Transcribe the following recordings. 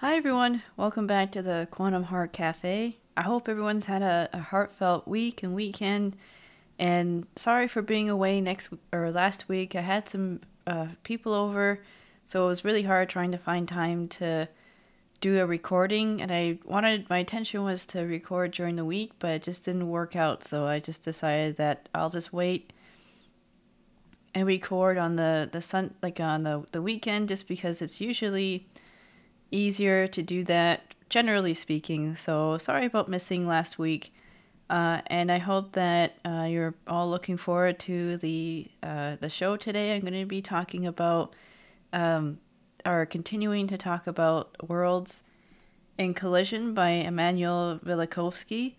Hi, everyone. Welcome back to the Quantum Heart Cafe. I hope everyone's had a, a heartfelt week and weekend. And sorry for being away next or last week. I had some uh, people over, so it was really hard trying to find time to do a recording. And I wanted my intention was to record during the week, but it just didn't work out. So I just decided that I'll just wait and record on the the sun like on the the weekend, just because it's usually easier to do that, generally speaking. So sorry about missing last week. Uh, and I hope that uh, you're all looking forward to the uh, the show today. I'm going to be talking about, um, or continuing to talk about Worlds in Collision by Immanuel Velikovsky,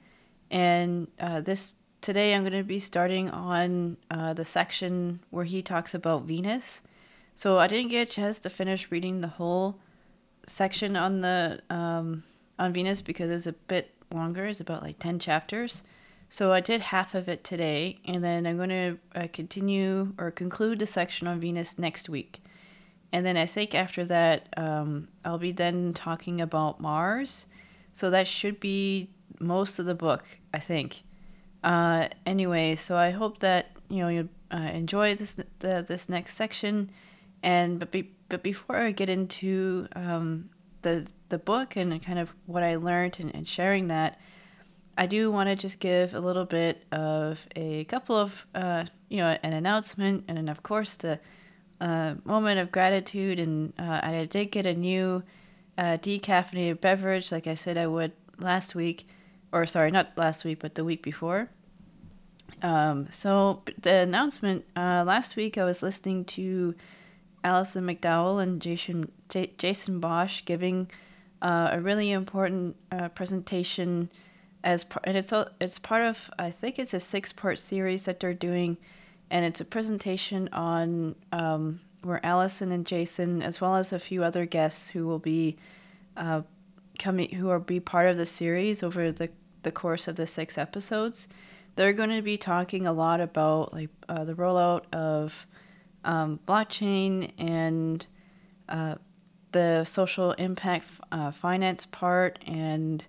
and uh, this today I'm going to be starting on uh, the section where he talks about Venus. So I didn't get a chance to finish reading the whole section on the um, on Venus because it's a bit longer. It's about like 10 chapters. So I did half of it today, and then I'm going to uh, continue or conclude the section on Venus next week. And then I think after that, um, I'll be then talking about Mars. So that should be most of the book, I think. Uh, anyway, so I hope that you know you uh, enjoy this the, this next section. And but be, but before I get into um, the the book and kind of what I learned and, and sharing that, I do want to just give a little bit of a couple of, uh, you know, an announcement and then, of course, the uh, moment of gratitude. And uh, I did get a new uh, decaffeinated beverage, like I said I would last week, or sorry, not last week, but the week before. Um, so the announcement uh, last week, I was listening to Alison McDowell and Jason J- Jason Bosch giving uh, a really important uh, presentation as part, and it's it's part of I think it's a six part series that they're doing, and it's a presentation on um, where Alison and Jason, as well as a few other guests who will be uh, coming, who will be part of the series over the the course of the six episodes. They're going to be talking a lot about like uh, the rollout of um, blockchain and uh, the social impact uh, finance part and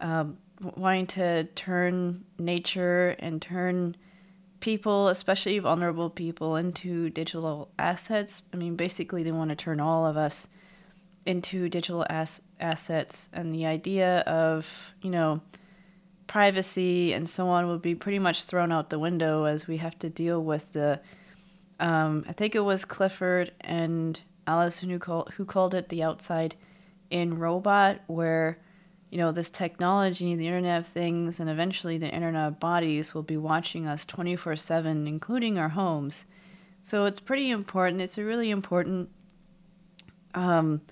um, wanting to turn nature and turn people, especially vulnerable people, into digital assets. I mean, basically, they want to turn all of us into digital as- assets. And the idea of, you know, privacy and so on would be pretty much thrown out the window as we have to deal with the. Um, I think it was Clifford and Alison who, call, who called it the outside in robot, where you know, this technology, the Internet of Things, and eventually the Internet of Bodies will be watching us 24 7, including our homes. So it's pretty important. It's a really important um,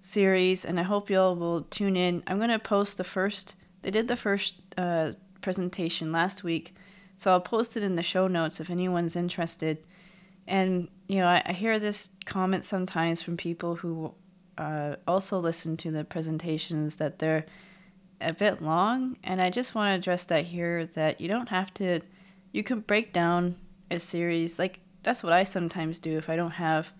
series, and I hope y'all will tune in. I'm to post the first, they did the first uh, presentation last week, so I'll post it in the show notes if anyone's interested. And, you know, I, I hear this comment sometimes from people who uh, also listen to the presentations that they're a bit long, and I just want to address that here that you don't have to, you can break down a series. Like, that's what I sometimes do if I don't have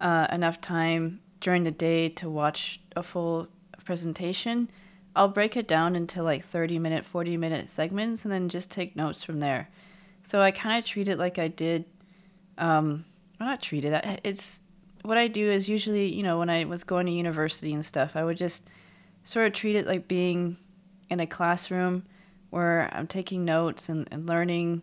uh, enough time during the day to watch a full presentation. I'll break it down into like 30 minute, 40 minute segments and then just take notes from there. So I kind of treat it like I did, um, well, not treated. it's what I do is usually, you know, when I was going to university and stuff, I would just sort of treat it like being in a classroom where I'm taking notes and, and learning.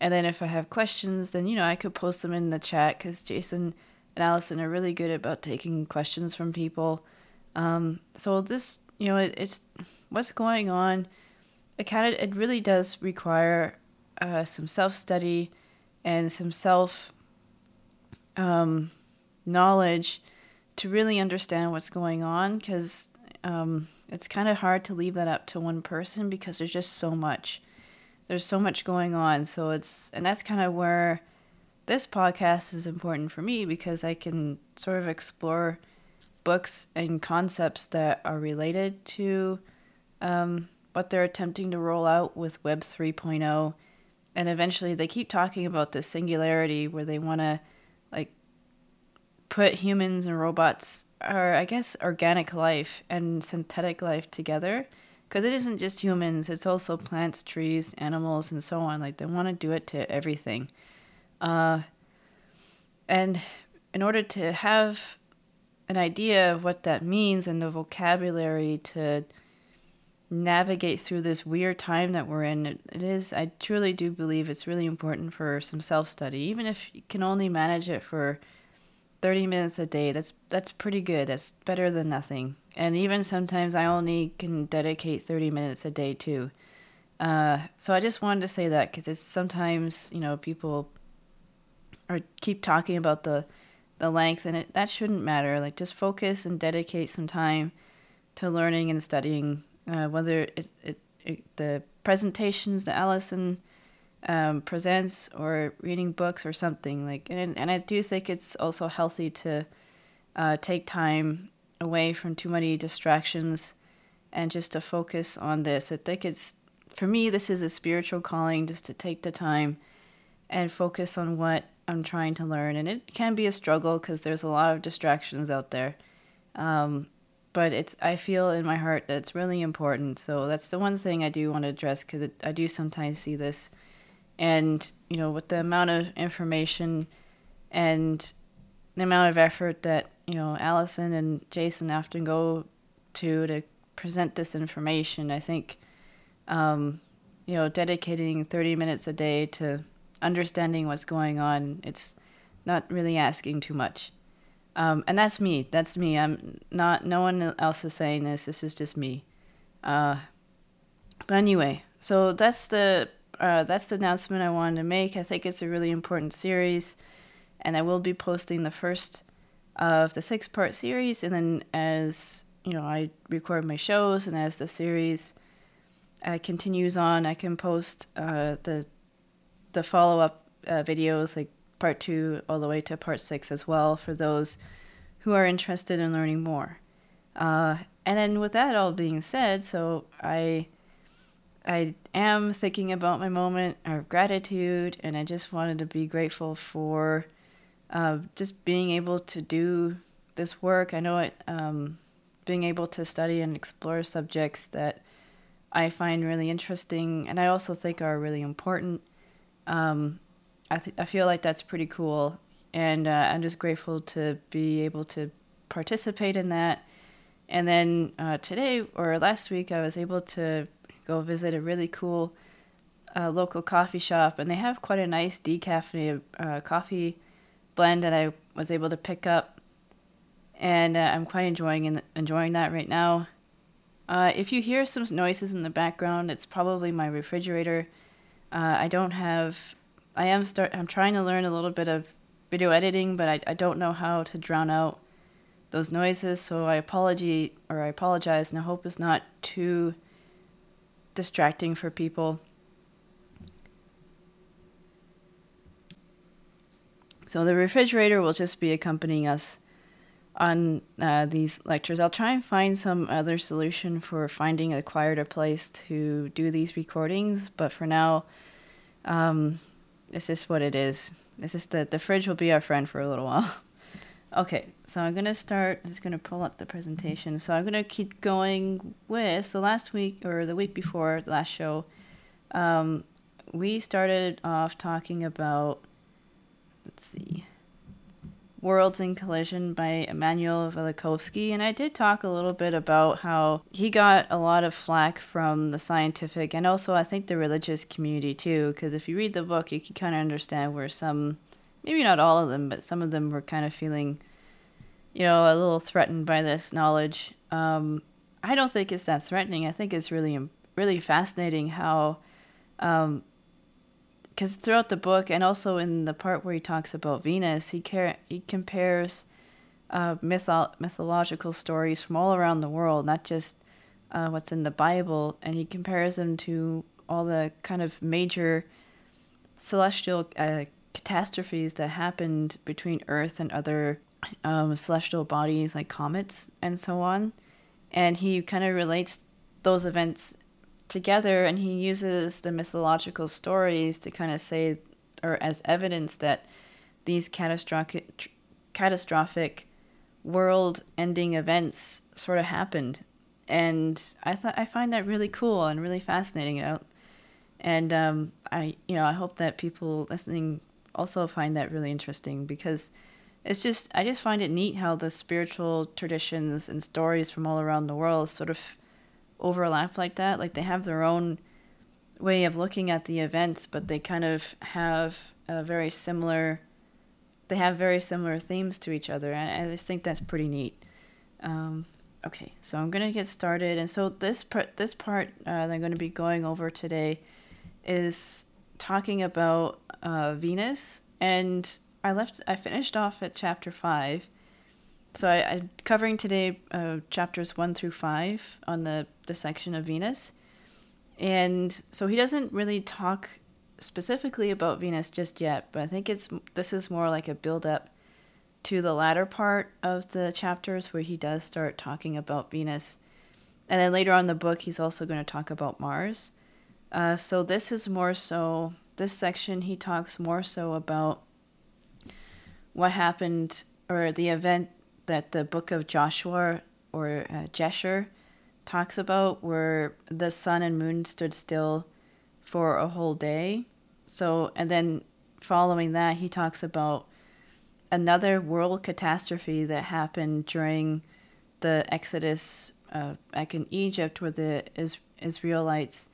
And then if I have questions, then, you know, I could post them in the chat because Jason and Alison are really good about taking questions from people. Um, so this, you know, it, it's what's going on. It kind of, it really does require uh, some self study and some self um, knowledge to really understand what's going on because um, it's kind of hard to leave that up to one person because there's just so much. There's so much going on so it's and that's kind of where this podcast is important for me because i can sort of explore books and concepts that are related to um, what they're attempting to roll out with web 3.0 and eventually they keep talking about the singularity where they want to put humans and robots, or I guess organic life and synthetic life together. Because it isn't just humans, it's also plants, trees, animals, and so on. Like they want to do it to everything. Uh, and in order to have an idea of what that means and the vocabulary to navigate through this weird time that we're in, it is, I truly do believe it's really important for some self study. Even if you can only manage it for 30 minutes a day, that's, that's pretty good. That's better than nothing. And even sometimes I only can dedicate 30 minutes a day too. Uh, so I just wanted to say that because it's sometimes, you know, people are keep talking about the the length and it that shouldn't matter like just focus and dedicate some time to learning and studying uh, whether it's it, it, the presentations that alison um, presents or reading books or something like and, and i do think it's also healthy to uh, take time away from too many distractions and just to focus on this i think it's for me this is a spiritual calling just to take the time and focus on what I'm trying to learn, and it can be a struggle because there's a lot of distractions out there. Um, but it's I feel in my heart that it's really important. So that's the one thing I do want to address because I do sometimes see this, and you know, with the amount of information and the amount of effort that you know Alison and Jason often go to to present this information, I think, um, you know, dedicating 30 minutes a day to understanding what's going on. It's not really asking too much. Um, and that's me. That's me. I'm not. No one else is saying this. This is just me. Uh, but anyway, so that's the uh, that's the announcement I wanted to make. I think it's a really important series, and I will be posting the first of the six part series, and then as you know, I record my shows, and as the series uh, continues on, I can post uh, the the follow up uh, videos, like part two all the way to part six as well, for those who are interested in learning more. Uh, and then with that all being said, so I I am thinking about my moment of gratitude, and I just wanted to be grateful for uh, just being able to do this work. I know it, um, being able to study and explore subjects that I find really interesting, and I also think are really important um, I, th- I feel like that's pretty cool. And uh, I'm just grateful to be able to participate in that. And then uh, today or last week, I was able to go visit a really cool uh, local coffee shop, and they have quite a nice decaffeinated uh, coffee blend that I was able to pick up, and uh, I'm quite enjoying in, enjoying that right now. Uh, if you hear some noises in the background, it's probably my refrigerator uh, I don't have. I am start. I'm trying to learn a little bit of video editing, but I, I don't know how to drown out those noises. So I apology or I apologize, and I hope it's not too distracting for people. So the refrigerator will just be accompanying us on uh, these lectures. I'll try and find some other solution for finding a quieter place to do these recordings, but for now, um, this is what it is. This is the the fridge will be our friend for a little while. okay, so I'm gonna start. I'm just gonna pull up the presentation. So I'm gonna keep going with. So last week or the week before the last show, um, we started off talking about. Let's see Worlds in Collision by Immanuel Velikovsky, and I did talk a little bit about how he got a lot of flack from the scientific and also I think the religious community too, because if you read the book, you can kind of understand where some, maybe not all of them, but some of them were kind of feeling, you know, a little threatened by this knowledge. Um, I don't think it's that threatening. I think it's really, really fascinating how um, because throughout the book and also in the part where he talks about Venus, he he compares uh, mytho- mythological stories from all around the world, not just uh, what's in the Bible, and he compares them to all the kind of major celestial uh, catastrophes that happened between Earth and other um, celestial bodies like comets and so on. And he kind of relates those events together and he uses the mythological stories to kind of say or as evidence that these catastrophic catastrophic world-ending events sort of happened, and I thought I find that really cool and really fascinating. You know, and um, I you know I hope that people listening also find that really interesting because it's just I just find it neat how the spiritual traditions and stories from all around the world sort of overlap like that. Like they have their own way of looking at the events, but they kind of have a very similar. They have very similar themes to each other, and I just think that's pretty neat. Um, okay, so I'm gonna get started, and so this part, this part uh, that I'm gonna be going over today is talking about uh, Venus, and I left. I finished off at chapter five, so I, am covering today uh, chapters one through five on the the section of Venus, and so he doesn't really talk specifically about Venus just yet, but I think it's this is more like a build up to the latter part of the chapters where he does start talking about Venus. And then later on the book, he's also going to talk about Mars. Uh, so this is more so, this section, he talks more so about what happened or the event that the book of Joshua or uh, Jasher talks about, where the sun and moon stood still for a whole day. So, and then following that, he talks about another world catastrophe that happened during the Exodus uh, back in Egypt, where the Is- Israelites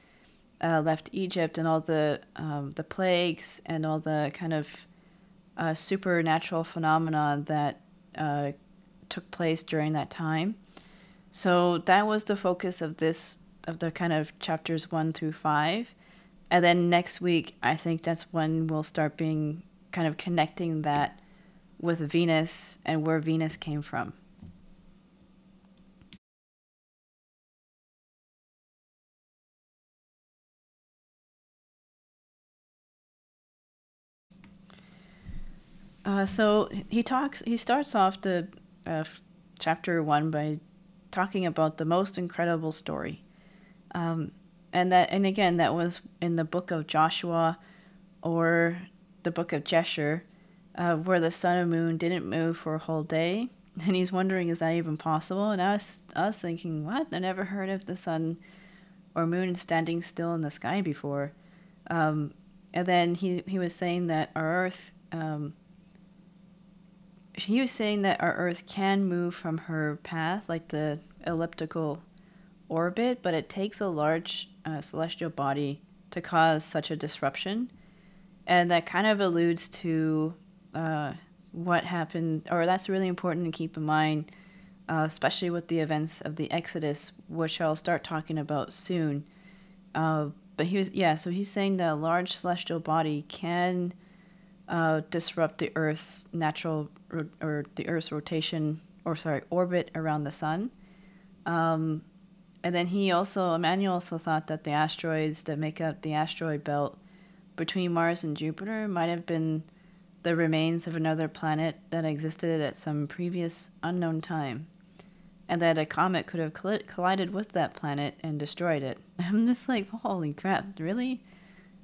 uh, left Egypt and all the um, the plagues and all the kind of uh, supernatural phenomena that uh, took place during that time. So that was the focus of this of the kind of chapters one through five, and then next week I think that's when we'll start being kind of connecting that with Venus and where Venus came from. Uh, so he talks. He starts off the uh, chapter one by talking about the most incredible story, um, and that and again that was in the book of Joshua, or the book of Jasher, uh, where the sun and moon didn't move for a whole day, and he's wondering is that even possible? And I was I was thinking, what? I never heard of the sun or moon standing still in the sky before. Um, and then he he was saying that our Earth. Um, he was saying that our Earth can move from her path, like the elliptical orbit, but it takes a large uh, celestial body to cause such a disruption. And that kind of alludes to uh, what happened, or that's really important to keep in mind, uh, especially with the events of the Exodus, which I'll start talking about soon. Uh, but he was, yeah, so he's saying that a large celestial body can uh, disrupt the Earth's natural or the Earth's rotation, or sorry, orbit around the sun. Um, and then he also, Immanuel also thought that the asteroids that make up the asteroid belt between Mars and Jupiter might have been the remains of another planet that existed at some previous unknown time, and that a comet could have collided with that planet and destroyed it. I'm just like, holy crap, really?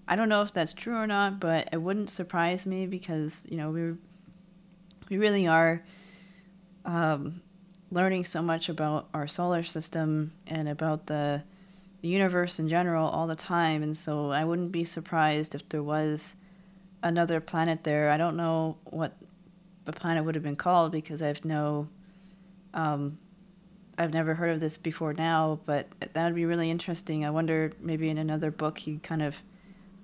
I don't know if that's true or not, but it wouldn't surprise me because you know we we really are um, learning so much about our solar system and about the the universe in general all the time, and so I wouldn't be surprised if there was another planet there. I don't know what the planet would have been called because I've no um, I've never heard of this before now, but that would be really interesting. I wonder maybe in another book he kind of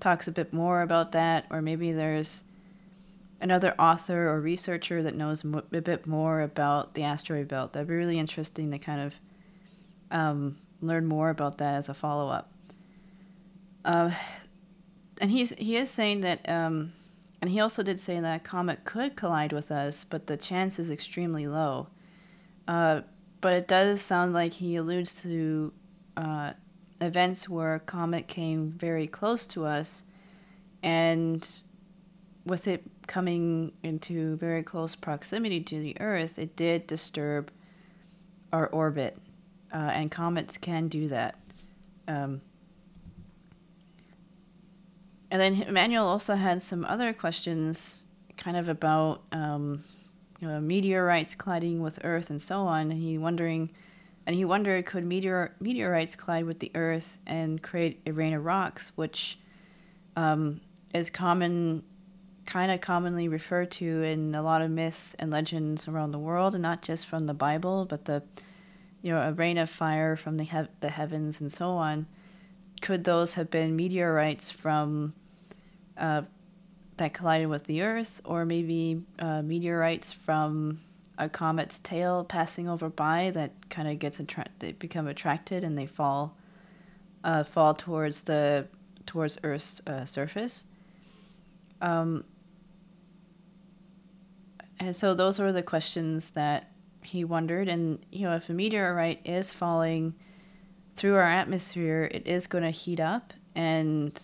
talks a bit more about that, or maybe there's another author or researcher that knows a bit more about the asteroid belt. That'd be really interesting to kind of um, learn more about that as a follow up. Uh, and he's he is saying that, um, and he also did say that a comet could collide with us, but the chance is extremely low. Uh, but it does sound like he alludes to uh, events where a comet came very close to us, and with it coming into very close proximity to the Earth, it did disturb our orbit, uh, and comets can do that. Um, and then Immanuel also had some other questions, kind of about um, you know, meteorites colliding with Earth and so on. And he wondering, and he wondered, could meteor meteorites collide with the Earth and create a rain of rocks, which um, is common, kind of commonly referred to in a lot of myths and legends around the world, and not just from the Bible, but the you know a rain of fire from the he- the heavens and so on. Could those have been meteorites from uh, that collided with the Earth, or maybe uh, meteorites from a comet's tail passing over by that kind of gets attracted, they become attracted and they fall, uh, fall towards the towards Earth's uh, surface. Um, and so those were the questions that he wondered. And you know, if a meteorite is falling through our atmosphere, it is going to heat up, and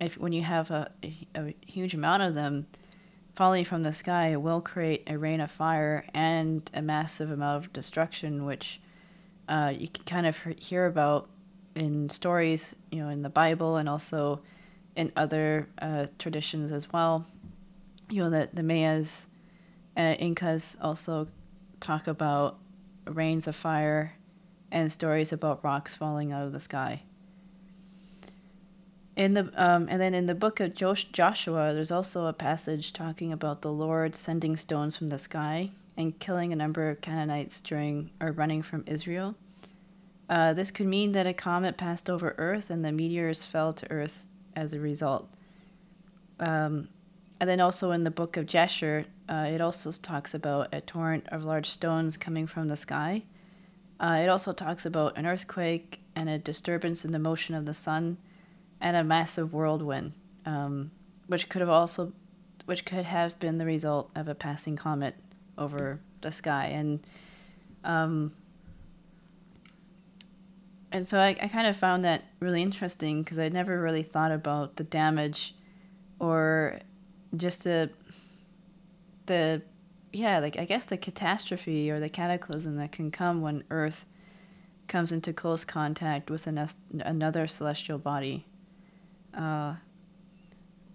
if when you have a, a, huge amount of them falling from the sky, will create a rain of fire and a massive amount of destruction, which uh, you can kind of hear about in stories, you know, in the Bible and also in other uh, traditions as well. You know, that the Mayas and Incas also talk about rains of fire and stories about rocks falling out of the sky. In the um, and then in the book of Joshua, there's also a passage talking about the Lord sending stones from the sky and killing a number of Canaanites during or running from Israel. Uh, this could mean that a comet passed over Earth and the meteors fell to Earth as a result. Um, and then also in the book of Jasher, uh, it also talks about a torrent of large stones coming from the sky. Uh, it also talks about an earthquake and a disturbance in the motion of the sun and a massive whirlwind, um, which could have also, which could have been the result of a passing comet over the sky, and um, and so I, I kind of found that really interesting because I'd never really thought about the damage, or just the the yeah like I guess the catastrophe or the cataclysm that can come when Earth comes into close contact with an, another celestial body. Uh,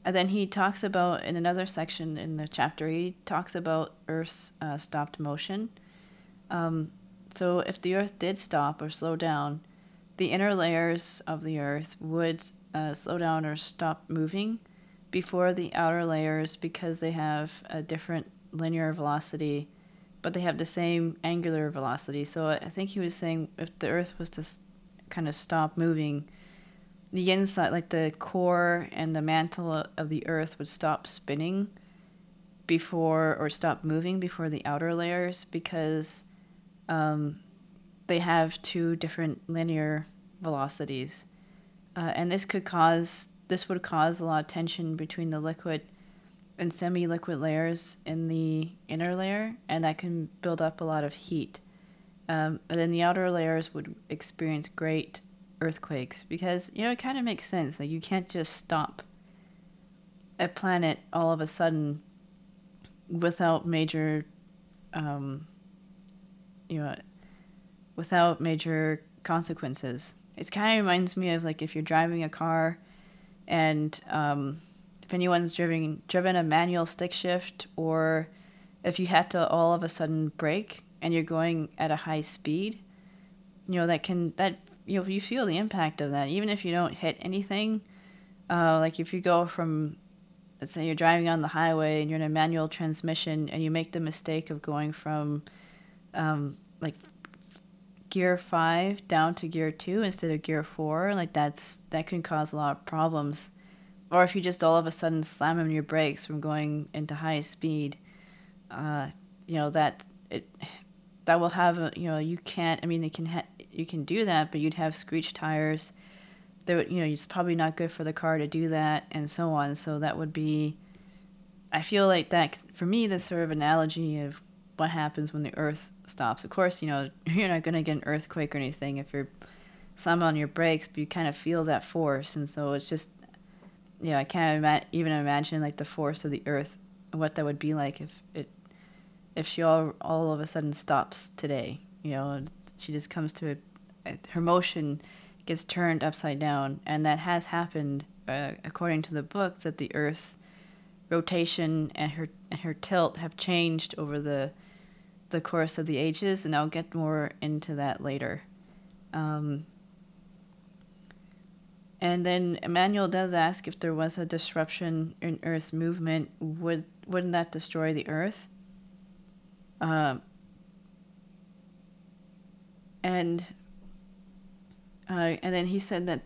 and then he talks about in another section in the chapter he talks about earth's uh, stopped motion. Um, so if the earth did stop or slow down the inner layers of the earth would uh, slow down or stop moving before the outer layers because they have a different linear velocity but they have the same angular velocity. So i think he was saying if the earth was to kind of stop moving the inside, like the core and the mantle of the earth, would stop spinning before or stop moving before the outer layers because um, they have two different linear velocities. Uh, and this could cause this would cause a lot of tension between the liquid and semi-liquid layers in the inner layer, and that can build up a lot of heat. Um, and then the outer layers would experience great earthquakes because you know it kind of makes sense. Like you can't just stop a planet all of a sudden without major um, you know without major consequences. It kind of reminds me of like if you're driving a car and um, if anyone's driven driven a manual stick shift or if you had to all of a sudden brake and you're going at a high speed you know that can that you know you feel the impact of that even if you don't hit anything uh, like if you go from let's say you're driving on the highway and you're in a manual transmission and you make the mistake of going from um, like gear five down to gear two instead of gear four like that's that can cause a lot of problems. Or if you just all of a sudden slam on your brakes from going into high speed uh, you know that it that will have a, you know you can't i mean it can ha- you can do that, but you'd have screech tires. There, you know, it's probably not good for the car to do that, and so on. So that would be. I feel like that for me, this sort of analogy of what happens when the Earth stops. Of course, you know you're not going to get an earthquake or anything if you're slamming on your brakes, but you kind of feel that force, and so it's just, yeah, I can't ima- even imagine like the force of the Earth, what that would be like if it, if she all all of a sudden stops today. You know, she just comes to a her motion gets turned upside down, and that has happened uh, according to the book that the Earth's rotation and her and her tilt have changed over the the course of the ages, and I'll get more into that later. Um, and then Immanuel does ask if there was a disruption in Earth's movement, would wouldn't that destroy the Earth? Uh, and uh, and then he said that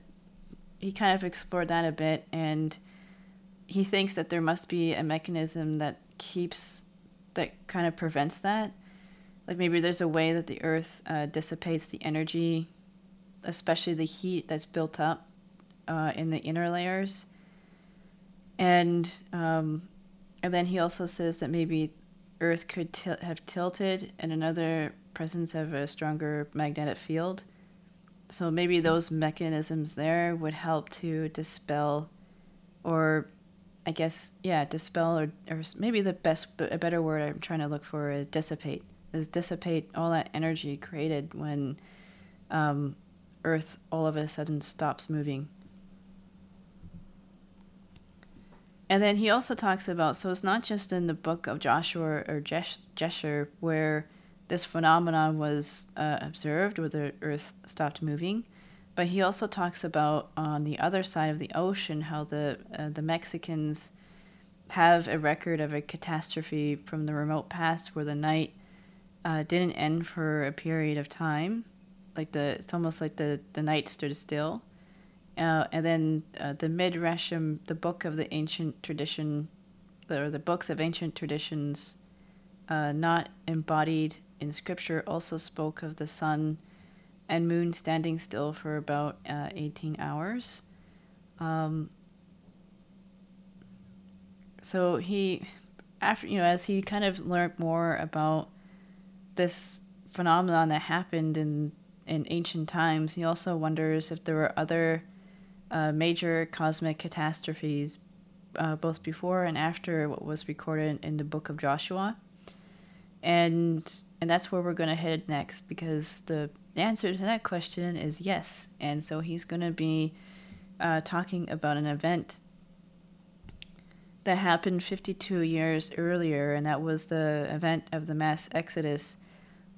he kind of explored that a bit, and he thinks that there must be a mechanism that keeps that kind of prevents that. Like maybe there's a way that the Earth uh, dissipates the energy, especially the heat that's built up uh, in the inner layers. And um, and then he also says that maybe Earth could til- have tilted in another presence of a stronger magnetic field. So maybe those mechanisms there would help to dispel, or I guess yeah, dispel or or maybe the best a better word I'm trying to look for is dissipate. Is dissipate all that energy created when um, Earth all of a sudden stops moving. And then he also talks about so it's not just in the book of Joshua or Jasher where this phenomenon was uh, observed, where the Earth stopped moving, but he also talks about on the other side of the ocean how the uh, the Mexicans have a record of a catastrophe from the remote past where the night uh, didn't end for a period of time, like the it's almost like the the night stood still. Uh, and then uh, the Midrashim, the book of the ancient tradition, or the books of ancient traditions, uh, not embodied in scripture, also spoke of the sun and moon standing still for about uh, 18 hours. Um, so he, after you know, as he kind of learned more about this phenomenon that happened in in ancient times, he also wonders if there were other uh, major cosmic catastrophes, uh, both before and after what was recorded in the book of Joshua. And and that's where we're going to head next because the answer to that question is yes. And so he's going to be uh, talking about an event that happened 52 years earlier, and that was the event of the mass exodus,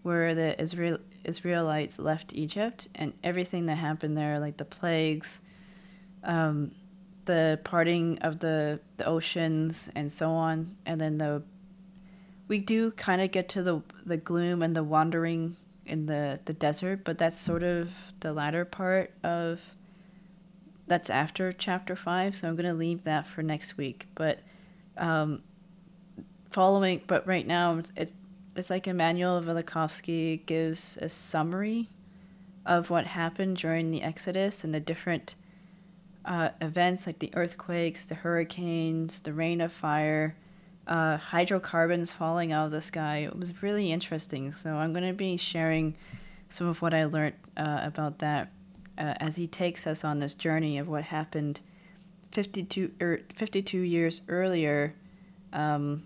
where the Israel Israelites left Egypt, and everything that happened there, like the plagues, um, the parting of the, the oceans and so on, and then the we do kind of get to the the gloom and the wandering in the the desert, but that's sort of the latter part of that's after chapter five. So I'm going to leave that for next week. But um, following, but right now it's, it's like Immanuel Velikovsky gives a summary of what happened during the Exodus and the different uh, events like the earthquakes, the hurricanes, the rain of fire, uh, hydrocarbons falling out of the sky. It was really interesting. So I'm going to be sharing some of what I learned uh, about that uh, as he takes us on this journey of what happened 52, er, 52 years earlier um,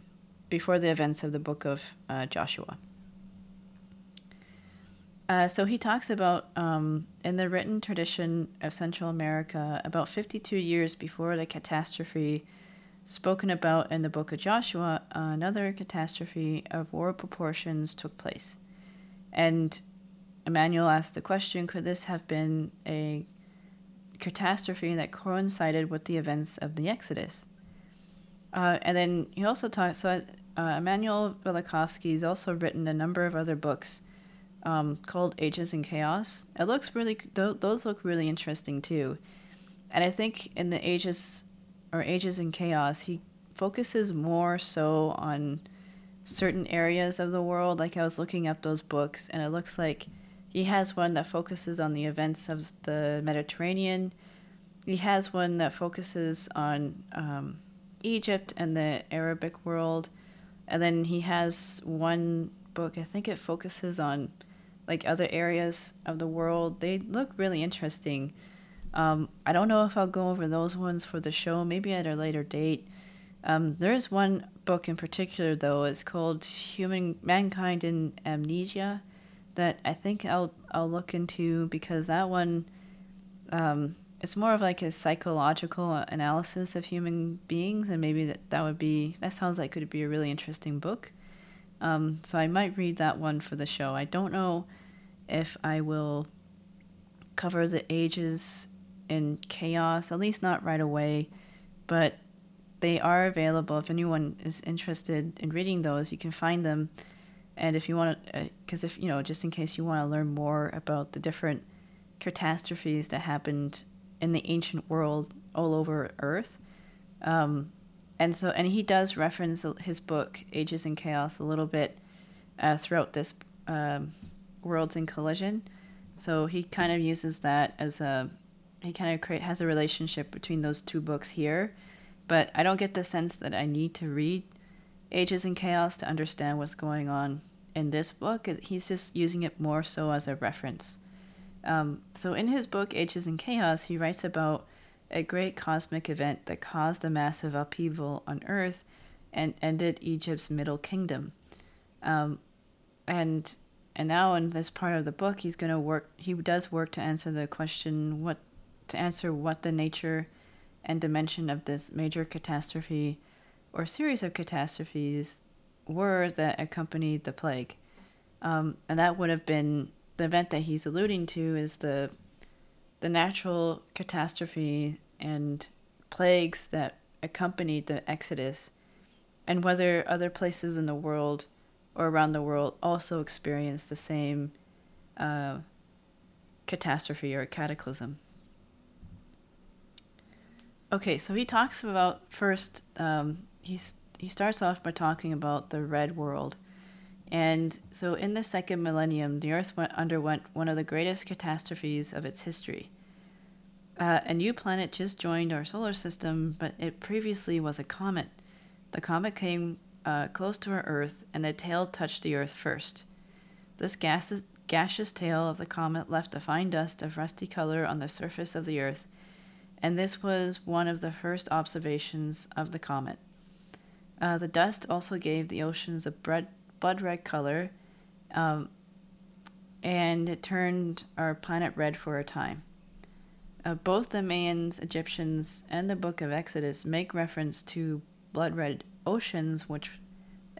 before the events of the book of uh, Joshua. Uh, so he talks about um, in the written tradition of Central America, about 52 years before the catastrophe spoken about in the book of Joshua, another catastrophe of world proportions took place. And Immanuel asked the question could this have been a catastrophe that coincided with the events of the Exodus? Uh, and then he also talks, so uh, Immanuel Velikovsky has also written a number of other books um, called Ages in Chaos. It looks really; th- those look really interesting too. And I think in the Ages or Ages in Chaos, he focuses more so on certain areas of the world. Like I was looking up those books, and it looks like he has one that focuses on the events of the Mediterranean. He has one that focuses on um, Egypt and the Arabic world. And then he has one book, I think it focuses on like other areas of the world. They look really interesting. Um, I don't know if I'll go over those ones for the show, maybe at a later date. Um, there is one book in particular, though. It's called "Human Mankind in Amnesia," that I think I'll I'll look into because that one, um, it's more of like a psychological analysis of human beings, and maybe that that would be that sounds like it could be a really interesting book. Um, so I might read that one for the show. I don't know if I will cover the ages in chaos, at least not right away, but they are available. If anyone is interested in reading those, you can find them. And if you want to, because uh, if you know, just in case you want to learn more about the different catastrophes that happened in the ancient world all over Earth, um, and so and he does reference his book Ages in Chaos a little bit uh, throughout this um, Worlds in Collision. So he kind of uses that as a he kind of create has a relationship between those two books here but I don't get the sense that I need to read Ages in Chaos to understand what's going on in this book. He's just using it more so as a reference. Um, so in his book Ages in Chaos, he writes about a great cosmic event that caused a massive upheaval on Earth and ended Egypt's Middle Kingdom. Um, and and now in this part of the book, he's going to work. He does work to answer the question what to answer what the nature and dimension of this major catastrophe or series of catastrophes were that accompanied the plague. Um, and that would have been the event that he's alluding to is the the natural catastrophe and plagues that accompanied the Exodus, and whether other places in the world or around the world also experienced the same uh, catastrophe or cataclysm. Okay, so he talks about first. Um, he's he starts off by talking about the red world, and so in the second millennium, the Earth went, underwent one of the greatest catastrophes of its history. Uh, a new planet just joined our solar system, but it previously was a comet. The comet came uh, close to our Earth, and the tail touched the Earth first. This gaseous, gaseous tail of the comet left a fine dust of rusty color on the surface of the Earth and this was one of the first observations of the comet. Uh, the dust also gave the oceans a blood, red color, um, and it turned our planet red for a time. Uh, both the Mayans, Egyptians, and the Book of Exodus make reference to blood red oceans, which,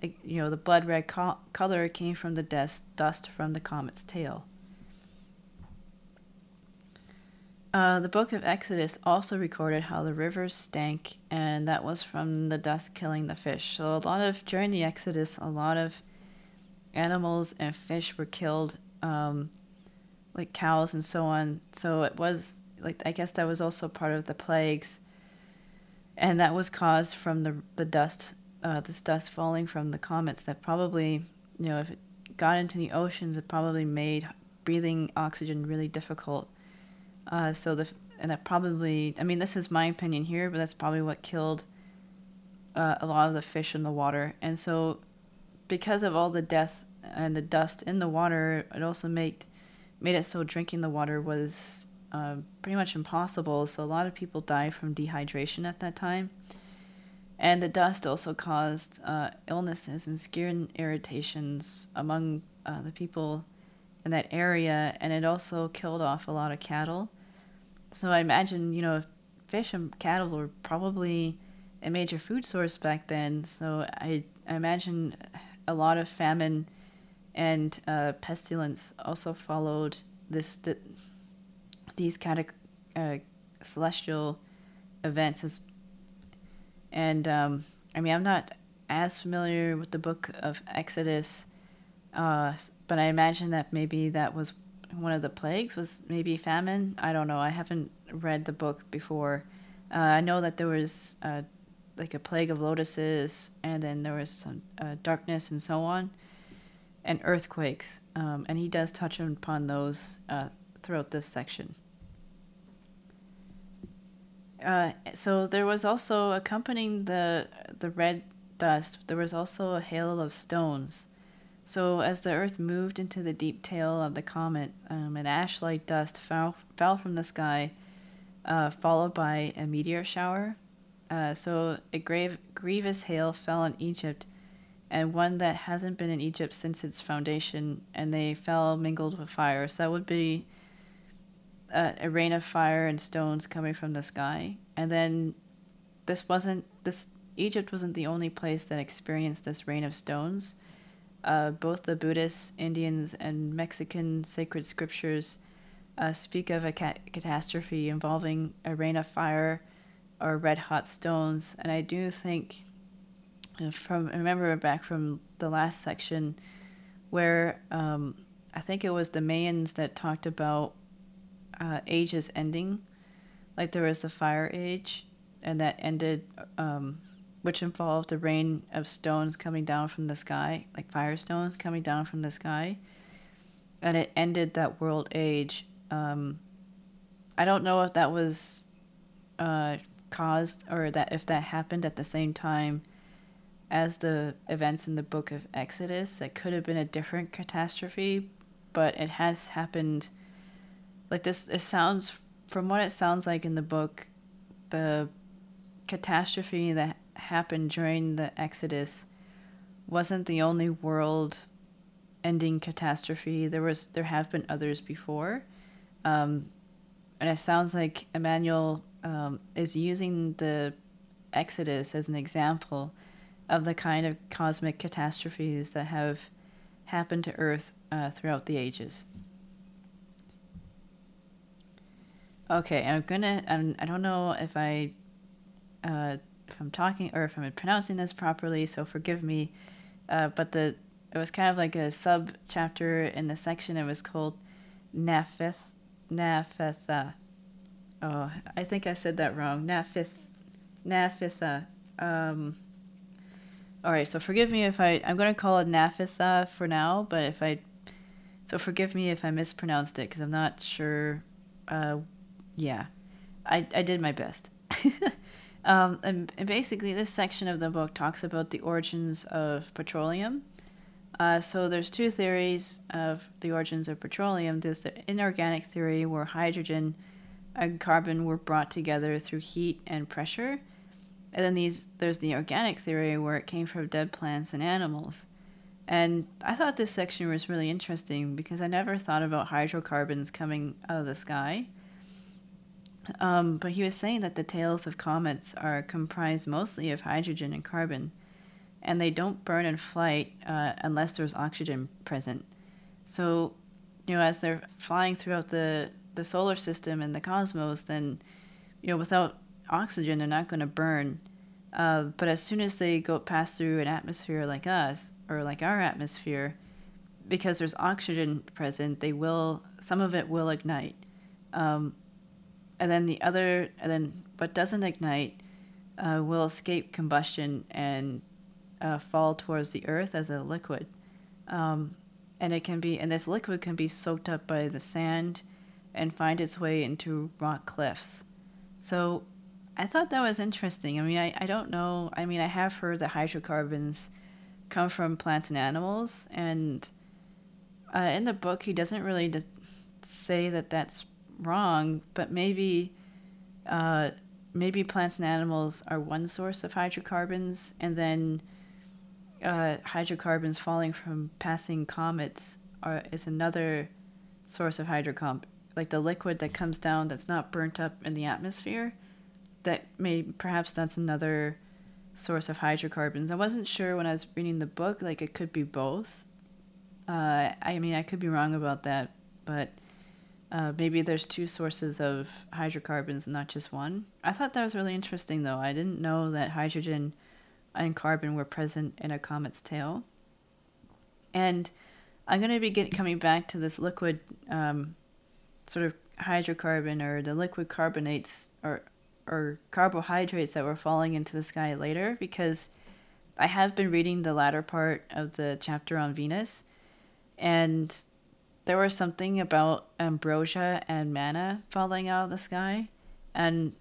you know, the blood red co- color came from the dust, dust from the comet's tail. Uh, the book of Exodus also recorded how the rivers stank, and that was from the dust killing the fish. So, a lot of, during the Exodus, a lot of animals and fish were killed, um, like cows and so on. So, it was, like, I guess that was also part of the plagues. And that was caused from the, the dust, uh, this dust falling from the comets that probably, you know, if it got into the oceans, it probably made breathing oxygen really difficult. Uh, so the and that probably I mean this is my opinion here, but that's probably what killed uh, a lot of the fish in the water. And so because of all the death and the dust in the water, it also made made it so drinking the water was uh, pretty much impossible. So a lot of people died from dehydration at that time. And the dust also caused uh, illnesses and skin irritations among uh, the people in that area, and it also killed off a lot of cattle. So I imagine, you know, fish and cattle were probably a major food source back then. So I, I imagine a lot of famine and uh, pestilence also followed this these kind of uh, celestial events. As, and um, I mean, I'm not as familiar with the book of Exodus, uh, but I imagine that maybe that was one of the plagues was maybe famine. I don't know. I haven't read the book before. Uh, I know that there was uh, like a plague of lotuses, and then there was some uh, darkness and so on, and earthquakes. Um, and he does touch upon those uh, throughout this section. Uh, so there was also accompanying the the red dust. There was also a hail of stones so, as the Earth moved into the deep tail of the comet, um, an ash like dust fell, fell from the sky, uh, followed by a meteor shower. Uh, so, a grave, grievous hail fell on Egypt, and one that hasn't been in Egypt since its foundation, and they fell mingled with fire. So, that would be uh, a rain of fire and stones coming from the sky. And then this wasn't this Egypt wasn't the only place that experienced this rain of stones. Uh, both the Buddhists, Indians, and Mexican sacred scriptures uh, speak of a catastrophe involving a rain of fire or red hot stones. And I do think, uh, from remember back from the last section, where um, I think it was the Mayans that talked about uh, ages ending. Like there was the fire age, and that ended, um, which involved a rain of stones coming down from the sky, like fire stones coming down from the sky. And it ended that world age. Um, I don't know if that was uh, caused or that if that happened at the same time as the events in the book of Exodus. That could have been a different catastrophe, but it has happened. Like this, it sounds from what it sounds like in the book, the catastrophe that happened during the Exodus wasn't the only world ending catastrophe. There was there have been others before. Um, and it sounds like Immanuel um, is using the Exodus as an example of the kind of cosmic catastrophes that have happened to Earth uh, throughout the ages. Okay, I'm gonna. I'm, I don't know if I, uh, if I'm talking or if I'm pronouncing this properly. So forgive me, uh, but the it was kind of like a sub chapter in the section. It was called Naphith, Naphtha. Oh, I think I said that wrong. Naphith, Naphitha. Um, all right, so forgive me if I I'm going to call it Naphitha for now, but if I so forgive me if I mispronounced it because I'm not sure. Uh, yeah, I, I did my best. um, and, and, basically, this section of the book talks about the origins of petroleum. Uh, so there's two theories of the origins of petroleum. There's the inorganic theory where hydrogen and carbon were brought together through heat and pressure. And then these there's the organic theory where it came from dead plants and animals. And I thought this section was really interesting because I never thought about hydrocarbons coming out of the sky. Um, but he was saying that the tails of comets are comprised mostly of hydrogen and carbon, and they don't burn in flight uh, unless there's oxygen present. So, you know, as they're flying throughout the, the solar system and the cosmos, then, you know, without oxygen, they're not going to burn. Uh, but as soon as they go pass through an atmosphere like us, or like our atmosphere, because there's oxygen present, they will some of it will ignite, um, and then the other, and then what doesn't ignite uh, will escape combustion and uh, fall towards the earth as a liquid, um, and it can be, and this liquid can be soaked up by the sand, and find its way into rock cliffs. So, I thought that was interesting. I mean, I, I don't know. I mean, I have heard that hydrocarbons come from plants and animals. And uh, in the book, he doesn't really say that that's wrong, but maybe uh, maybe plants and animals are one source of hydrocarbons, and then uh, hydrocarbons falling from passing comets are is another source of hydrocarbon, like the liquid that comes down that's not burnt up in the atmosphere. That may perhaps that's another source of hydrocarbons. I wasn't sure when I was reading the book, like it could be both. Uh, I mean, I could be wrong about that, but uh, maybe there's two sources of hydrocarbons not just one. I thought that was really interesting, though. I didn't know that hydrogen and carbon were present in a comet's tail. And I'm going to be coming back to this liquid um, sort of hydrocarbon or the liquid carbonates or or carbohydrates that were falling into the sky later because I have been reading the latter part of the chapter on Venus, and there was something about ambrosia and manna falling out of the sky, and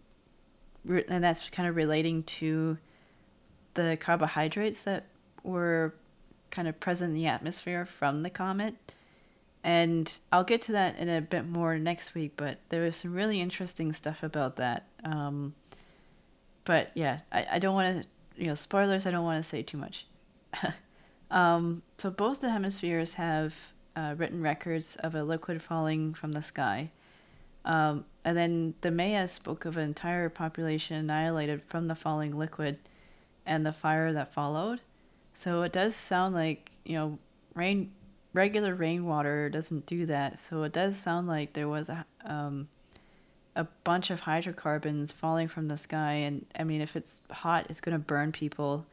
and that's kind of relating to the carbohydrates that were kind of present in the atmosphere from the comet. And I'll get to that in a bit more next week, but there was some really interesting stuff about that. Um, but yeah, I, I don't want to, you know, spoilers, I don't want to say too much. um, so both the hemispheres have uh, written records of a liquid falling from the sky. Um, and then the Maya spoke of an entire population annihilated from the falling liquid and the fire that followed. So it does sound like, you know, rain regular rainwater doesn't do that. So it does sound like there was a um, a bunch of hydrocarbons falling from the sky and I mean if it's hot it's going to burn people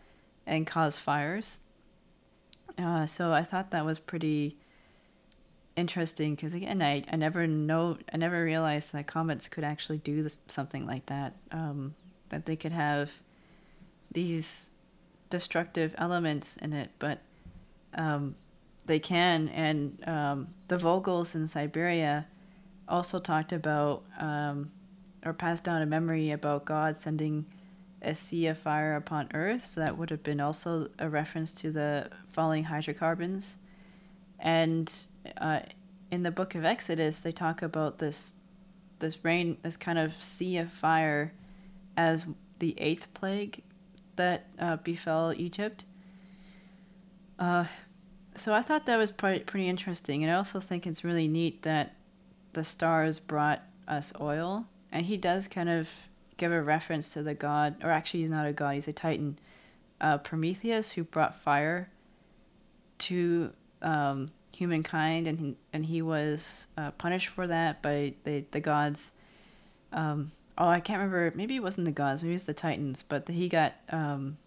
and cause fires. Uh, so I thought that was pretty interesting because again I, I never know I never realized that comets could actually do this, something like that um, that they could have these destructive elements in it but um, they can and um, the Voguls in Siberia also talked about um, or passed down a memory about God sending a sea of fire upon earth so that would have been also a reference to the falling hydrocarbons and uh, in the book of Exodus, they talk about this this rain, this kind of sea of fire, as the eighth plague that uh, befell Egypt. Uh, so I thought that was pretty, interesting, and I also think it's really neat that the stars brought us oil, and he does kind of give a reference to the god, or actually he's not a god, he's a titan, uh, Prometheus, who brought fire to um, humankind, and he, and he was uh, punished for that by the the gods. Um, oh, I can't remember. Maybe it wasn't the gods. Maybe it was the Titans. But the, he got, um,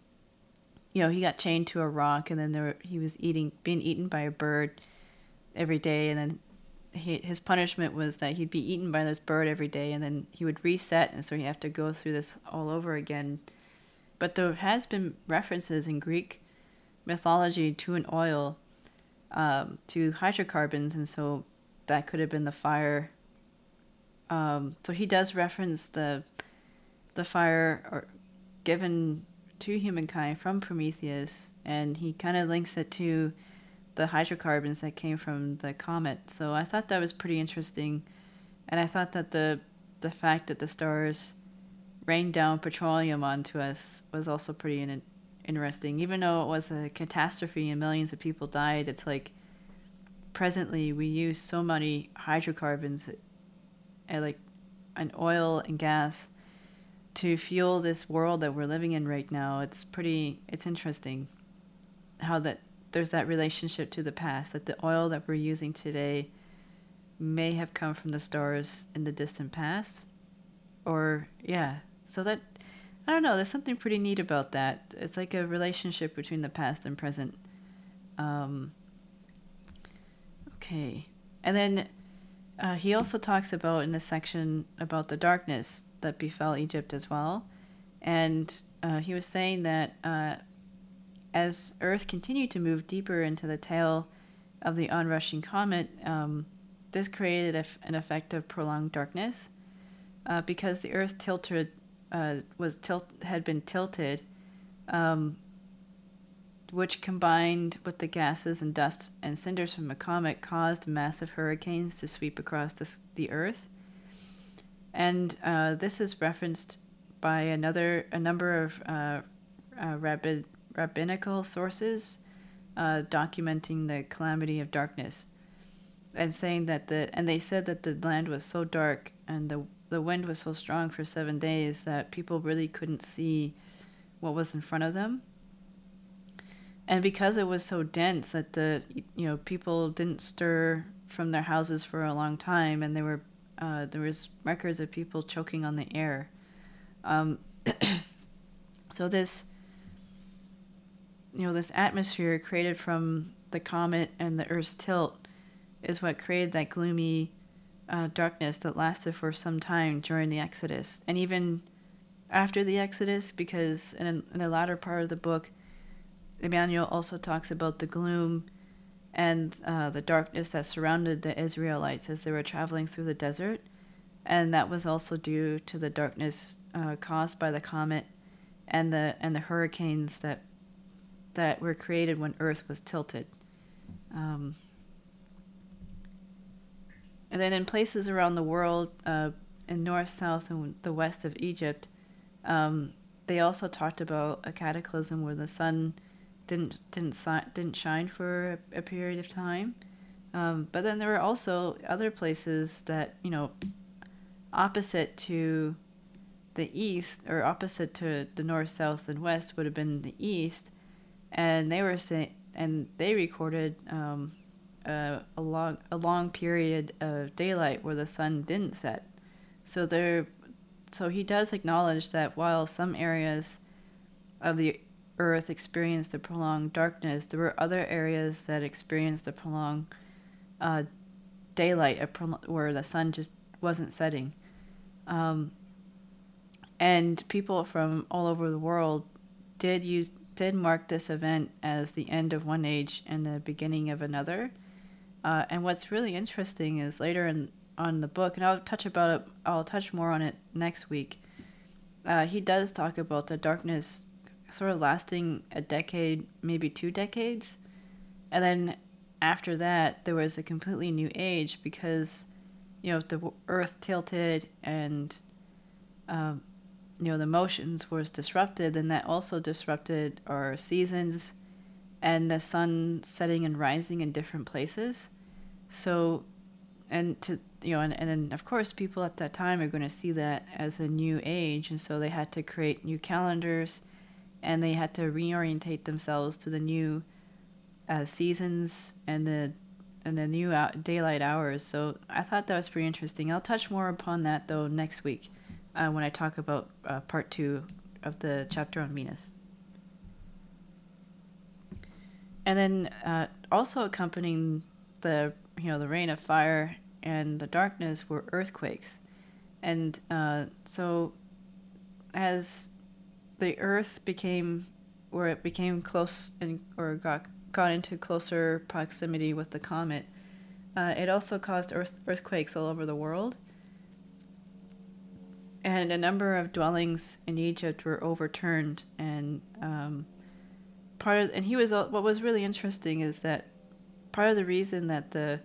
you know, he got chained to a rock, and then there he was eating, being eaten by a bird every day, and then he, his punishment was that he'd be eaten by this bird every day, and then he would reset, and so he have to go through this all over again. But there has been references in Greek mythology to an oil um, to hydrocarbons, and so that could have been the fire. Um, so he does reference the the fire or given to humankind from Prometheus, and he kind of links it to the hydrocarbons that came from the comet. So I thought that was pretty interesting, and I thought that the the fact that the stars rained down petroleum onto us was also pretty in, interesting. Even though it was a catastrophe and millions of people died, it's like presently we use so many hydrocarbons, uh, and like an oil and gas, to fuel this world that we're living in right now. It's pretty. It's interesting how that there's that relationship to the past that the oil that we're using today may have come from the stars in the distant past or yeah so that I don't know. There's something pretty neat about that. It's like a relationship between the past and present. Um, okay, and then uh, he also talks about in this section about the darkness that befell Egypt as well, and uh, he was saying that uh, as Earth continued to move deeper into the tail of the onrushing comet, um, this created an effect of prolonged darkness. Uh, because the Earth tilted uh, was tilt had been tilted, um, which combined with the gases and dust and cinders from a comet caused massive hurricanes to sweep across the, the Earth. And uh, this is referenced by another a number of uh, uh rabbi, rabbinical sources uh, documenting the calamity of darkness and saying that the and they said that the land was so dark and the the wind was so strong for seven days that people really couldn't see what was in front of them. And because it was so dense that the you know people didn't stir from their houses for a long time, and there were uh, there was records of people choking on the air. Um, so this you know this atmosphere created from the comet and the Earth's tilt is what created that gloomy uh, darkness that lasted for some time during the Exodus, and even after the Exodus, because in in a latter part of the book, Immanuel also talks about the gloom and uh, the darkness that surrounded the Israelites as they were traveling through the desert, and that was also due to the darkness uh, caused by the comet and the and the hurricanes that that were created when Earth was tilted. Um, and then in places around the world, uh, in north, south, and the west of Egypt, um, they also talked about a cataclysm where the sun didn't didn't si- didn't shine for a, a period of time. Um, but then there were also other places that you know opposite to the east, or opposite to the north, south, and west would have been the east, and they were saying, and they recorded um, a, long a long period of daylight where the sun didn't set. So there, so he does acknowledge that while some areas of the earth experienced a prolonged darkness, there were other areas that experienced a prolonged uh, daylight, a prol- where the sun just wasn't setting. Um, and people from all over the world did use did mark this event as the end of one age and the beginning of another. Uh, and what's really interesting is later in on the book, and I'll touch about it. I'll touch more on it next week. Uh, he does talk about the darkness sort of lasting a decade, maybe two decades, and then after that there was a completely new age because you know the Earth tilted and um, you know the motions was disrupted, and that also disrupted our seasons and the sun setting and rising in different places. So, and to you know, and, and then of course people at that time are going to see that as a new age, and so they had to create new calendars, and they had to reorientate themselves to the new uh, seasons and the and the new out- daylight hours. So I thought that was pretty interesting. I'll touch more upon that though next week uh, when I talk about uh, part two of the chapter on Venus. And then uh, also accompanying the you know the rain of fire and the darkness were earthquakes, and uh, so as the earth became where it became close and or got got into closer proximity with the comet, uh, it also caused earth earthquakes all over the world and a number of dwellings in Egypt were overturned. And um, part of and he was what was really interesting is that part of the reason that the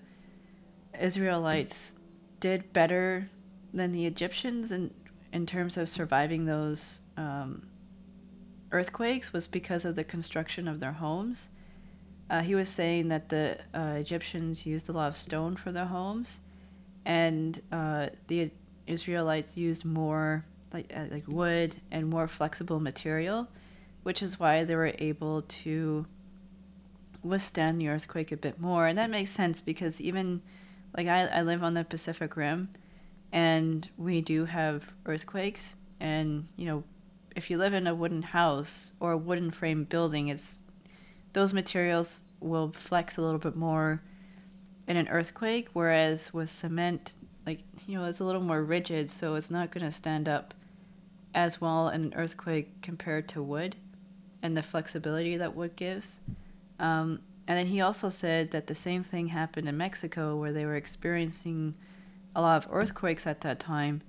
Israelites did better than the Egyptians in in terms of surviving those um, earthquakes was because of the construction of their homes. Uh, he was saying that the uh, Egyptians used a lot of stone for their homes, and uh, the Israelites used more like uh, like wood and more flexible material, which is why they were able to withstand the earthquake a bit more. And that makes sense because even like I, I live on the Pacific Rim and we do have earthquakes and you know if you live in a wooden house or a wooden frame building it's those materials will flex a little bit more in an earthquake whereas with cement like you know it's a little more rigid so it's not going to stand up as well in an earthquake compared to wood and the flexibility that wood gives um, and then he also said that the same thing happened in mexico where they were experiencing a lot of earthquakes at that time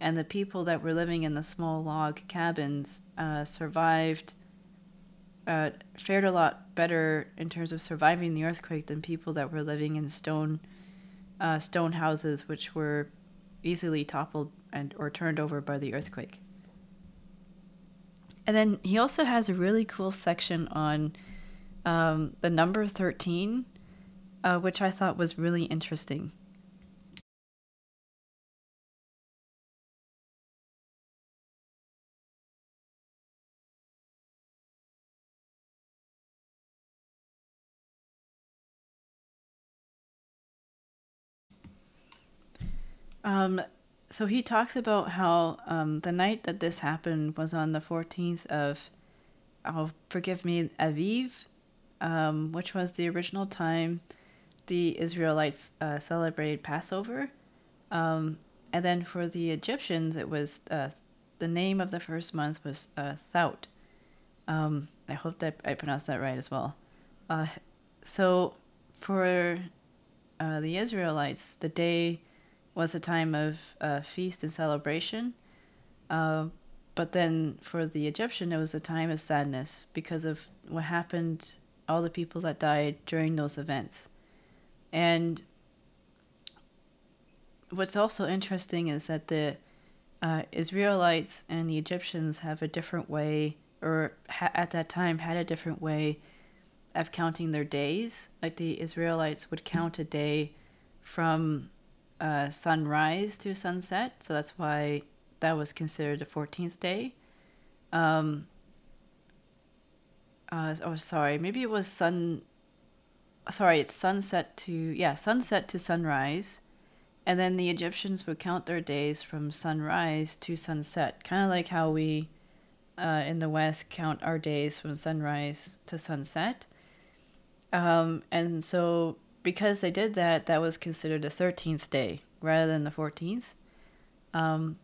and the people that were living in the small log cabins uh, survived uh, fared a lot better in terms of surviving the earthquake than people that were living in stone uh, stone houses which were easily toppled and or turned over by the earthquake. And then he also has a really cool section on um, the number 13, uh, which I thought was really interesting. Um, so he talks about how um, the night that this happened was on the 14th of, oh, forgive me, Aviv, um, which was the original time the Israelites uh, celebrated Passover. Um, and then for the Egyptians, it was uh, the name of the first month was uh, Thout. Um, I hope that I pronounced that right as well. Uh, so for uh, the Israelites, the day was a time of uh, feast and celebration. Uh, but then for the Egyptian, it was a time of sadness because of what happened, all the people that died during those events. And what's also interesting is that the uh, Israelites and the Egyptians have a different way, or ha- at that time had a different way of counting their days. Like the Israelites would count a day from uh, sunrise to sunset, so that's why that was considered the 14th day. Um, uh, oh, sorry, maybe it was sun. Sorry, it's sunset to yeah, sunset to sunrise, and then the Egyptians would count their days from sunrise to sunset, kind of like how we uh, in the West count our days from sunrise to sunset. Um, and so, because they did that, that was considered the 13th day rather than the 14th. Um,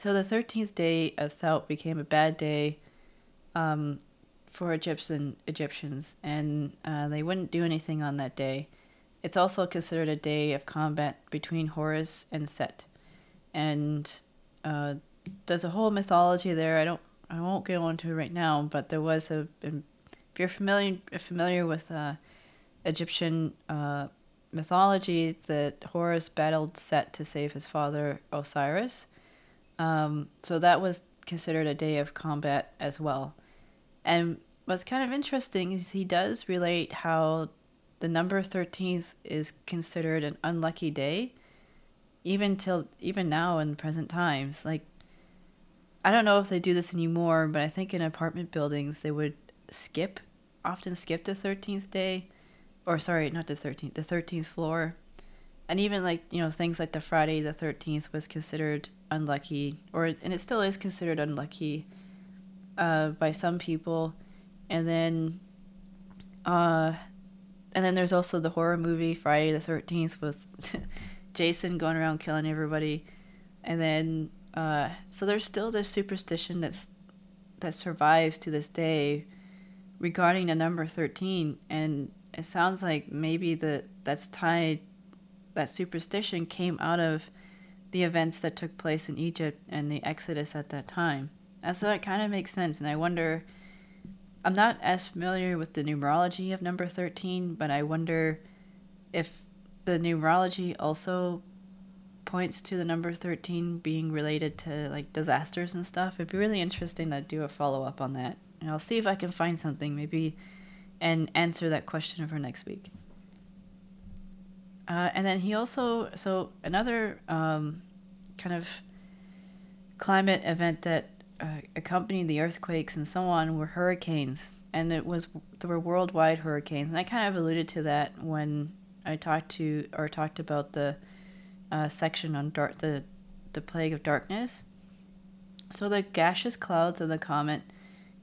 so, the 13th day of Thout became a bad day um, for Egyptian Egyptians, and uh, they wouldn't do anything on that day. It's also considered a day of combat between Horus and Set, and uh, there's a whole mythology there. I don't, I won't go into it right now, but there was a. If you're familiar familiar with uh, Egyptian uh, mythology, that Horus battled Set to save his father Osiris. Um, so that was considered a day of combat as well. And what's kind of interesting is he does relate how the number 13th is considered an unlucky day even till even now in present times. Like i don't know if they do this anymore but i think in apartment buildings they would skip often skip the 13th day or sorry not the 13th the 13th floor. And even like you know things like the friday the 13th was considered unlucky or and it still is considered unlucky uh, by some people, and then, uh, and then there's also the horror movie Friday the Thirteenth with Jason going around killing everybody, and then uh, so there's still this superstition that's that survives to this day regarding the number 13 and it sounds like maybe the that's tied that superstition came out of the events that took place in Egypt and the Exodus at that time. And so that kind of makes sense. And I wonder, I'm not as familiar with the numerology of number 13, but I wonder if the numerology also points to the number 13 being related to like disasters and stuff. It'd be really interesting to do a follow up on that. And I'll see if I can find something maybe and answer that question for next week. Uh, and then he also, so another um, kind of climate event that uh, accompanying the earthquakes and so on were hurricanes, and it was there were worldwide hurricanes, and I kind of alluded to that when I talked to or talked about the uh, section on dark the the plague of darkness. So the gaseous clouds of the comet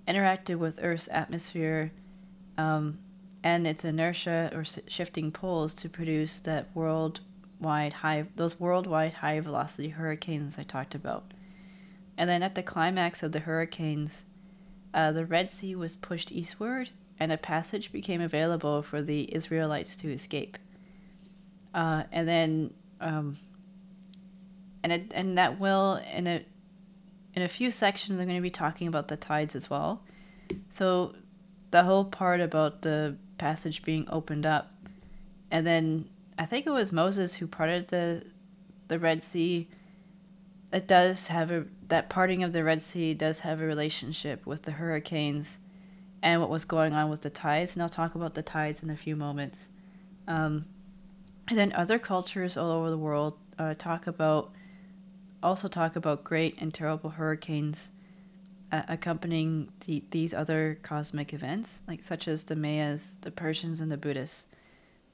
interacted with Earth's atmosphere um, and its inertia or shifting poles to produce that worldwide high those worldwide high velocity hurricanes I talked about. And then at the climax of the hurricanes, uh, the Red Sea was pushed eastward, and a passage became available for the Israelites to escape. Uh, and then, um, and it, and that will in a in a few sections, I'm going to be talking about the tides as well. So, the whole part about the passage being opened up, and then I think it was Moses who parted the the Red Sea it does have a that parting of the Red Sea does have a relationship with the hurricanes and what was going on with the tides, and I'll talk about the tides in a few moments. Um, and then other cultures all over the world uh, talk about also talk about great and terrible hurricanes uh, accompanying the, these other cosmic events, like such as the Mayas, the Persians, and the Buddhists.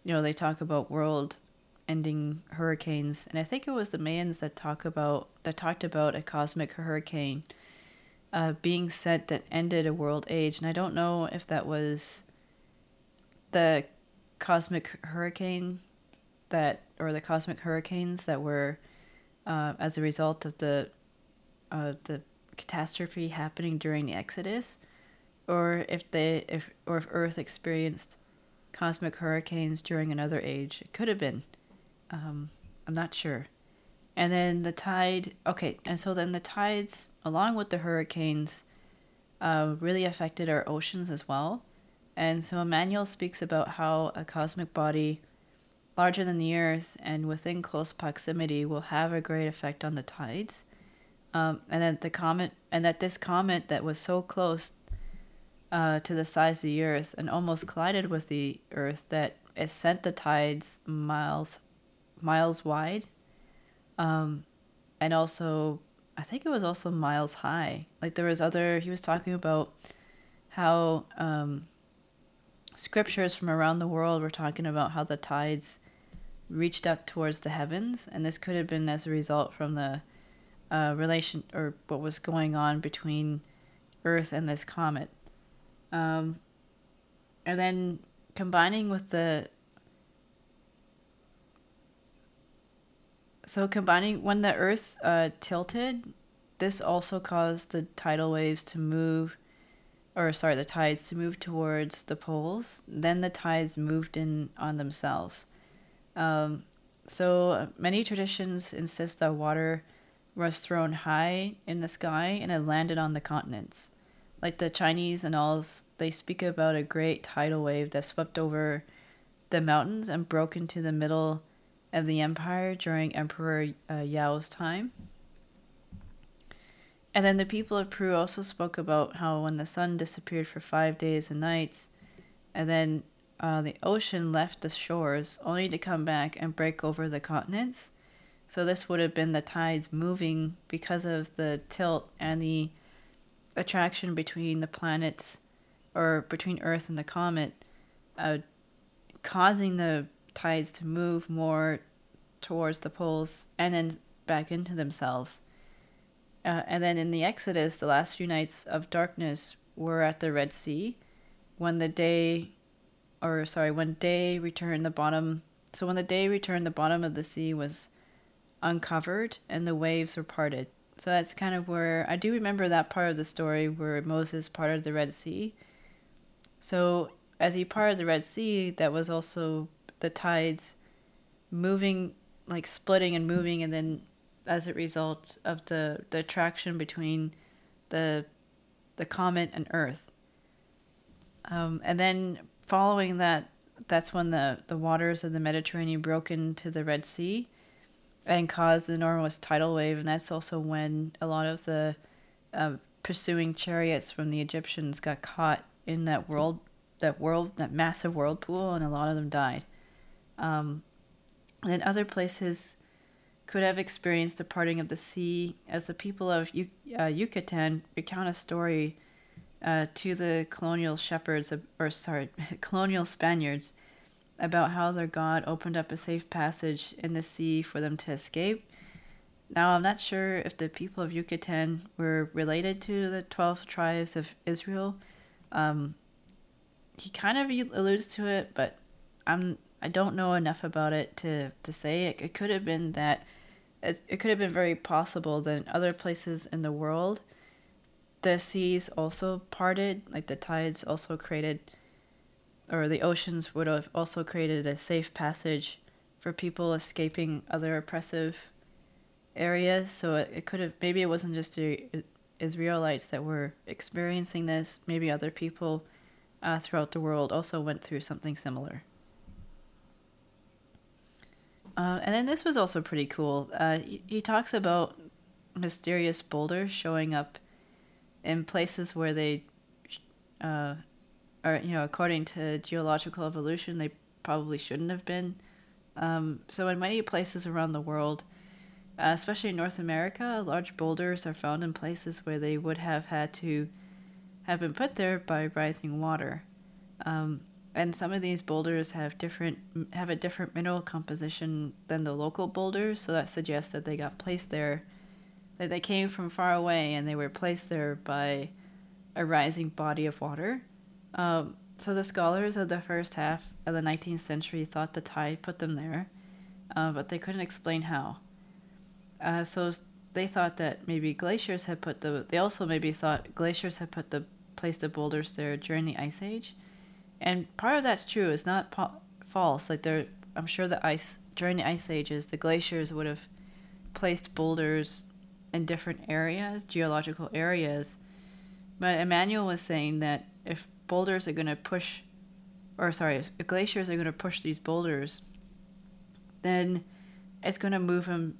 You know, they talk about world ending hurricanes, and I think it was the Mayans that talk about that talked about a cosmic hurricane uh, being sent that ended a world age, and I don't know if that was the cosmic hurricane that or the cosmic hurricanes that were uh, as a result of the uh, the catastrophe happening during the Exodus, or if they if or if Earth experienced cosmic hurricanes during another age. It could have been. Um, I'm not sure. And then the tide, okay, and so then the tides, along with the hurricanes, uh, really affected our oceans as well. And so Immanuel speaks about how a cosmic body larger than the Earth and within close proximity will have a great effect on the tides. Um, and that the comet, and that this comet that was so close uh, to the size of the Earth and almost collided with the Earth that it sent the tides miles miles wide, um, and also I think it was also miles high. Like there was other. He was talking about how um, scriptures from around the world were talking about how the tides reached up towards the heavens, and this could have been as a result from the uh, relation or what was going on between Earth and this comet. Um, and then combining with the so combining when the Earth uh, tilted, this also caused the tidal waves to move or sorry, the tides to move towards the poles. Then the tides moved in on themselves. Um, so many traditions insist that water was thrown high in the sky and it landed on the continents. Like the Chinese and alls, they speak about a great tidal wave that swept over the mountains and broke into the middle of the empire during Emperor uh, Yao's time. And then the people of Peru also spoke about how when the sun disappeared for five days and nights, and then uh, the ocean left the shores only to come back and break over the continents. So this would have been the tides moving because of the tilt and the attraction between the planets or between Earth and the comet, uh, causing the tides to move more towards the poles and then back into themselves. Uh, and then in the Exodus, the last few nights of darkness were at the Red Sea when the day, or sorry, when day returned, the bottom. So when the day returned, the bottom of the sea was uncovered and the waves were parted. So that's kind of where I do remember that part of the story where Moses parted the Red Sea. So as he parted the Red Sea, that was also the tides moving, like splitting and moving, and then as a result of the, the attraction between the the comet and Earth. Um, and then following that, that's when the, the waters of the Mediterranean broke into the Red Sea and caused an enormous tidal wave. And that's also when a lot of the uh, pursuing chariots from the Egyptians got caught in that world, that world, that massive whirlpool, and a lot of them died. Um, and other places could have experienced the parting of the sea, as the people of uh, Yucatan recount a story uh, to the colonial shepherds, or sorry, colonial Spaniards, about how their god opened up a safe passage in the sea for them to escape. Now, I'm not sure if the people of Yucatan were related to the 12 tribes of Israel. Um, he kind of alludes to it, but I'm I don't know enough about it to, to say. It, it could have been that it, it could have been very possible that in other places in the world, the seas also parted, like the tides also created, or the oceans would have also created a safe passage for people escaping other oppressive areas. So it, it could have, maybe it wasn't just the Israelites that were experiencing this, maybe other people uh, throughout the world also went through something similar. Uh, and then this was also pretty cool. Uh, he, he, talks about mysterious boulders showing up in places where they uh, are, you know, according to geological evolution, they probably shouldn't have been. Um, so, in many places around the world, uh, especially in North America, large boulders are found in places where they would have had to have been put there by rising water. Um, and some of these boulders have different have a different mineral composition than the local boulders so that suggests that they got placed there that they came from far away and they were placed there by a rising body of water. Um, so the scholars of the first half of the 19th century thought the tide put them there uh, but they couldn't explain how. Uh, so they thought that maybe glaciers had put the they also maybe thought glaciers had put the placed the boulders there during the ice age and part of that's true. It's not po- false. Like there, I'm sure the ice during the ice ages, the glaciers would have placed boulders in different areas, geological areas. But Immanuel was saying that if boulders are going to push, or sorry, if glaciers are going to push these boulders, then it's going to move them.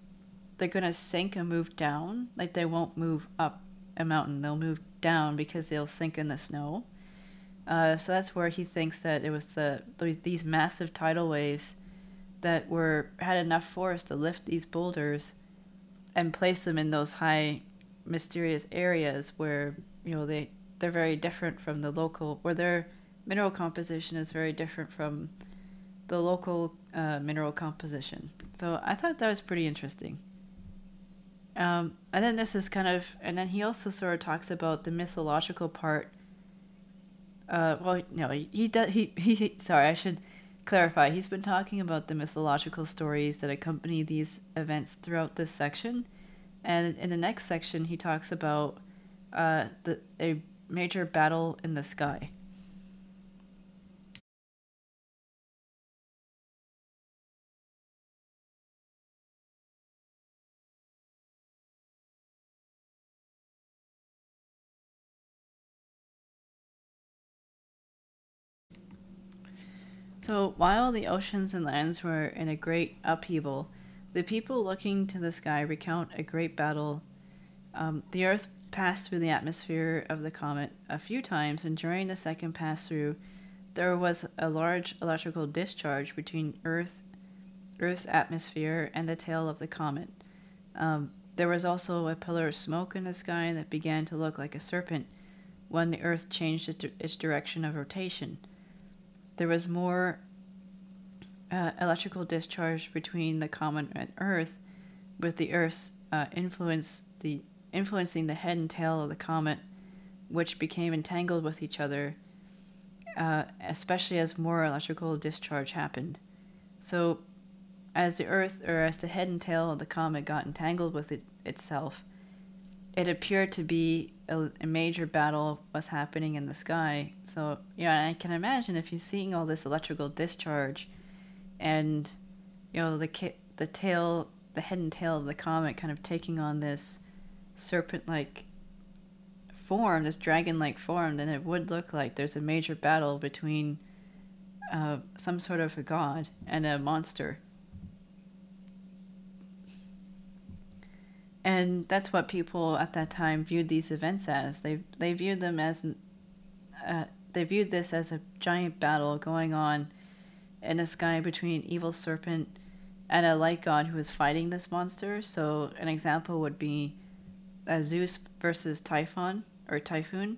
They're going to sink and move down. Like they won't move up a mountain. They'll move down because they'll sink in the snow. Uh, so that's where he thinks that it was the these massive tidal waves that were had enough force to lift these boulders and place them in those high mysterious areas where you know they they're very different from the local where their mineral composition is very different from the local uh, mineral composition. So i thought that was pretty interesting. Um, and then this is kind of and then he also sort of talks about the mythological part uh, well no he does he, he sorry i should clarify he's been talking about the mythological stories that accompany these events throughout this section and in the next section, he talks about uh, the a major battle in the sky. So while the oceans and lands were in a great upheaval, the people looking to the sky recount a great battle. Um, the Earth passed through the atmosphere of the comet a few times, and during the second pass through, there was a large electrical discharge between Earth, Earth's atmosphere and the tail of the comet. Um, there was also a pillar of smoke in the sky that began to look like a serpent when the Earth changed its, its direction of rotation. There was more uh, electrical discharge between the comet and Earth, with the Earth's uh, influence the influencing the head and tail of the comet, which became entangled with each other, uh, especially as more electrical discharge happened. So, as the Earth or as the head and tail of the comet got entangled with it, itself, it appeared to be a, a, major battle was happening in the sky. So, you know, I can imagine if you're seeing all this electrical discharge and you know the the tail, the head and tail of the comet, kind of taking on this serpent-like form, this dragon-like form, then it would look like there's a major battle between uh, some sort of a god and a monster. And that's what people at that time viewed these events as. They they viewed them as, uh, they viewed this as a giant battle going on in the sky between an evil serpent and a light god who is fighting this monster. So an example would be uh, Zeus versus Typhon or Typhoon,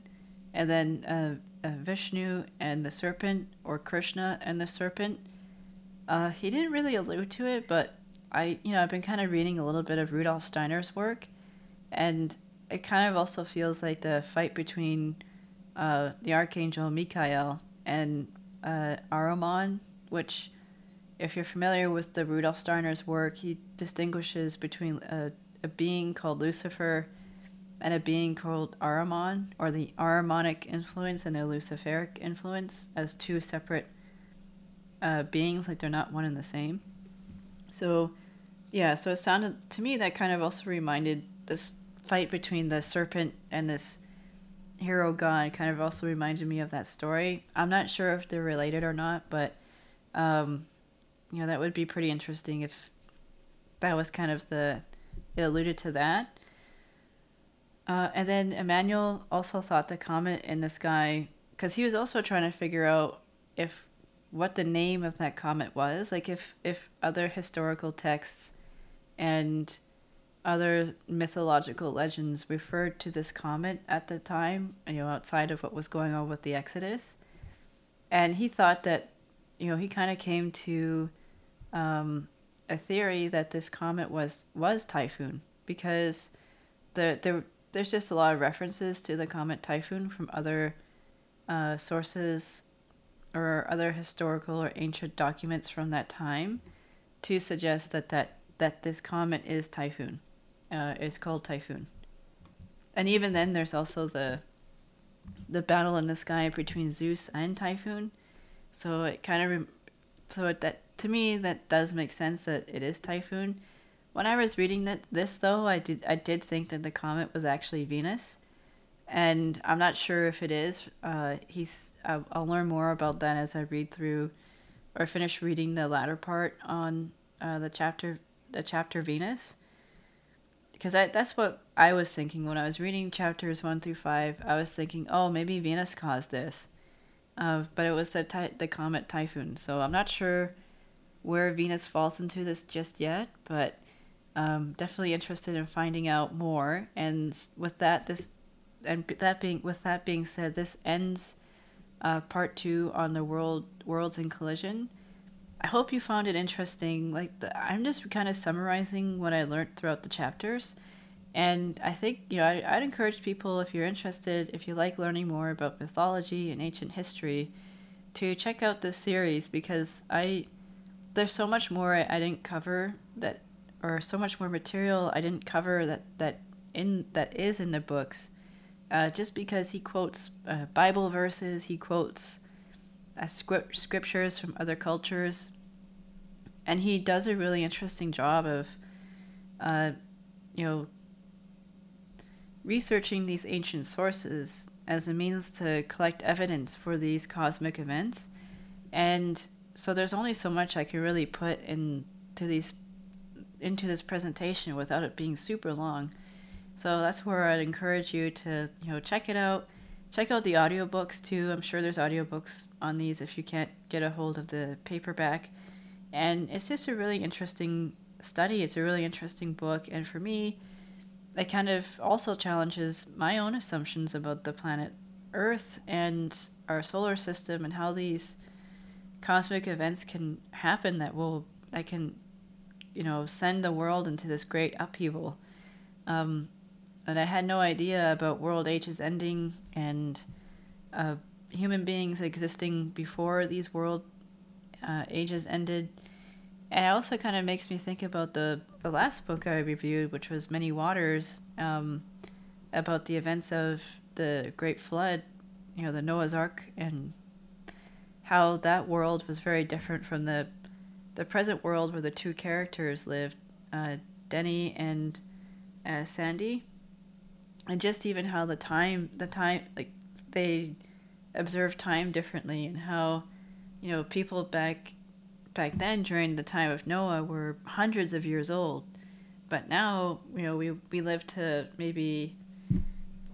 and then uh, uh, Vishnu and the serpent or Krishna and the serpent. Uh, he didn't really allude to it, but I, you know, I've been kind of reading a little bit of Rudolf Steiner's work, and it kind of also feels like the fight between uh, the archangel Michael and uh, which, if you're familiar with the Rudolf Steiner's work, he distinguishes between a, a being called Lucifer and a being called Ahriman, or the Ahrimanic influence and the Luciferic influence, as two separate uh, beings, like they're not one and the same. So, yeah, so it sounded to me that kind of also reminded this fight between the serpent and this hero god kind of also reminded me of that story. I'm not sure if they're related or not, but um, you know, that would be pretty interesting if that was kind of the it alluded to that. Uh, and then Immanuel also thought the comet in the sky because he was also trying to figure out if what the name of that comet was, like if if other historical texts and other mythological legends referred to this comet at the time, you know, outside of what was going on with the Exodus. And he thought that you know, he kind of came to um, a theory that this comet was was Typhoon because the there there's just a lot of references to the comet Typhoon from other uh, sources or other historical or ancient documents from that time to suggest that that, that this comet is Typhoon. Uh, called Typhoon. And even then, there's also the the battle in the sky between Zeus and Typhoon so it kind of, so that to me that does make sense that it is typhoon. When I was reading that this though, I did I did think that the comet was actually Venus, and I'm not sure if it is. Uh, he's I'll, I'll learn more about that as I read through, or finish reading the latter part on uh, the chapter the chapter Venus. Because I, that's what I was thinking when I was reading chapters one through five. I was thinking, oh, maybe Venus caused this uh, but it was the ty- the comet typhoon. So I'm not sure where Venus falls into this just yet, but um, definitely interested in finding out more. And with that, this and that being with that being said, this ends uh, part two on the world worlds in collision. I hope you found it interesting. Like the, I'm just kind of summarizing what I learned throughout the chapters, and I think you know I, I'd encourage people if you're interested, if you like learning more about mythology and ancient history, to check out this series because I there's so much more I, I didn't cover that, or so much more material I didn't cover that that in that is in the books. Uh, just because he quotes uh, Bible verses, he quotes uh, script, scriptures from other cultures. And he does a really interesting job of, uh, you know, researching these ancient sources as a means to collect evidence for these cosmic events. And so there's only so much I can really put into these into this presentation without it being super long. So that's where I'd encourage you to, you know, check it out check out the audiobooks too. I'm sure there's audiobooks on these if you can't get a hold of the paperback. And it's just a really interesting study. It's a really interesting book. And for me, it kind of also challenges my own assumptions about the planet Earth and our solar system and how these cosmic events can happen that will that can you know send the world into this great upheaval. Um, and I had no idea about world ages ending and uh, human beings existing before these world uh, ages ended. And it also kind of makes me think about the, the last book I reviewed, which was Many Waters, um, about the events of the Great Flood, you know, the Noah's Ark, and how that world was very different from the the present world where the two characters lived, uh, Denny and uh, Sandy and just even how the time the time like they observe time differently and how you know people back back then during the time of Noah were hundreds of years old. But now you know we we live to maybe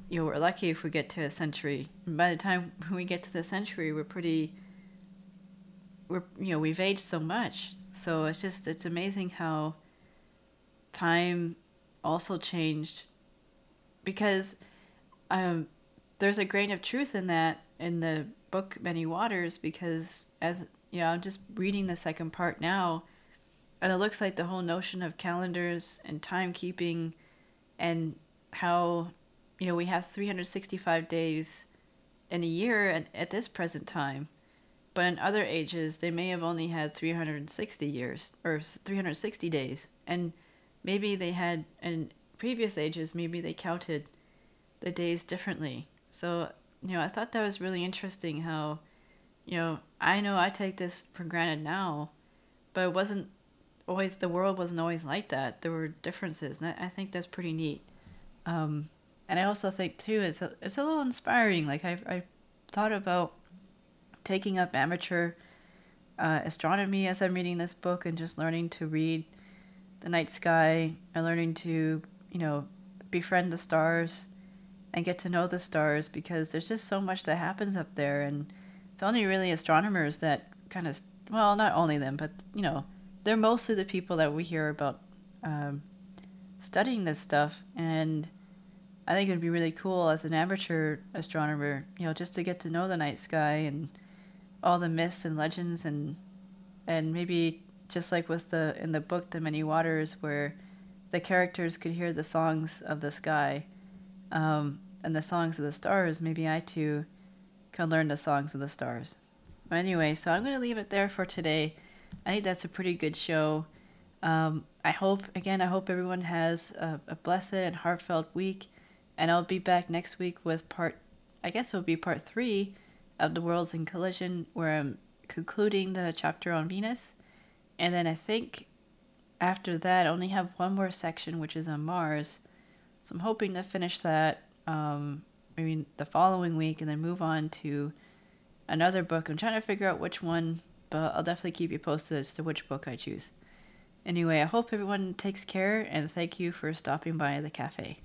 you know we're lucky if we get to a century. And by the time we get to the century we're pretty we're you know we've aged so much. So it's just it's amazing how time also changed because um, there's a grain of truth in that in the book Many Waters because as you know, I'm just reading the second part now, and it looks like the whole notion of calendars and timekeeping, and how you know we have 365 days in a year at, at this present time, but in other ages they may have only had 360 years or 360 days, and maybe they had in previous ages, maybe they counted the days differently. So, you know, I thought that was really interesting how, you know, I know I take this for granted now, but it wasn't always, the world wasn't always like that. There were differences, and I, I think that's pretty neat. Um, and I also think, too, it's a, it's a little inspiring. Like, I've, i thought about taking up amateur uh, astronomy as I'm reading this book and just learning to read the night sky and learning to you know, befriend the stars and get to know the stars because there's just so much that happens up there. And it's only really astronomers that kind of well not only them but you know they're mostly the people that we hear about um, studying this stuff. And i think it would be really cool as an amateur astronomer you know just to get to know the night sky and all the myths and legends and and maybe just like with the in the book the many waters where the characters could hear the songs of the sky um, and the songs of the stars, maybe I too can learn the songs of the stars. But anyway, so I'm going to leave it there for today. I think that's a pretty good show. Um, I hope, again, I hope everyone has a, a, blessed and heartfelt week. And I'll be back next week with part, I guess it'll be part three of The Worlds in Collision, where I'm concluding the chapter on Venus. And then I think after that, I only have one more section, which is on Mars. So I'm hoping to finish that um, maybe the following week and then move on to another book. I'm trying to figure out which one, but I'll definitely keep you posted as to which book I choose. Anyway, I hope everyone takes care and thank you for stopping by the cafe.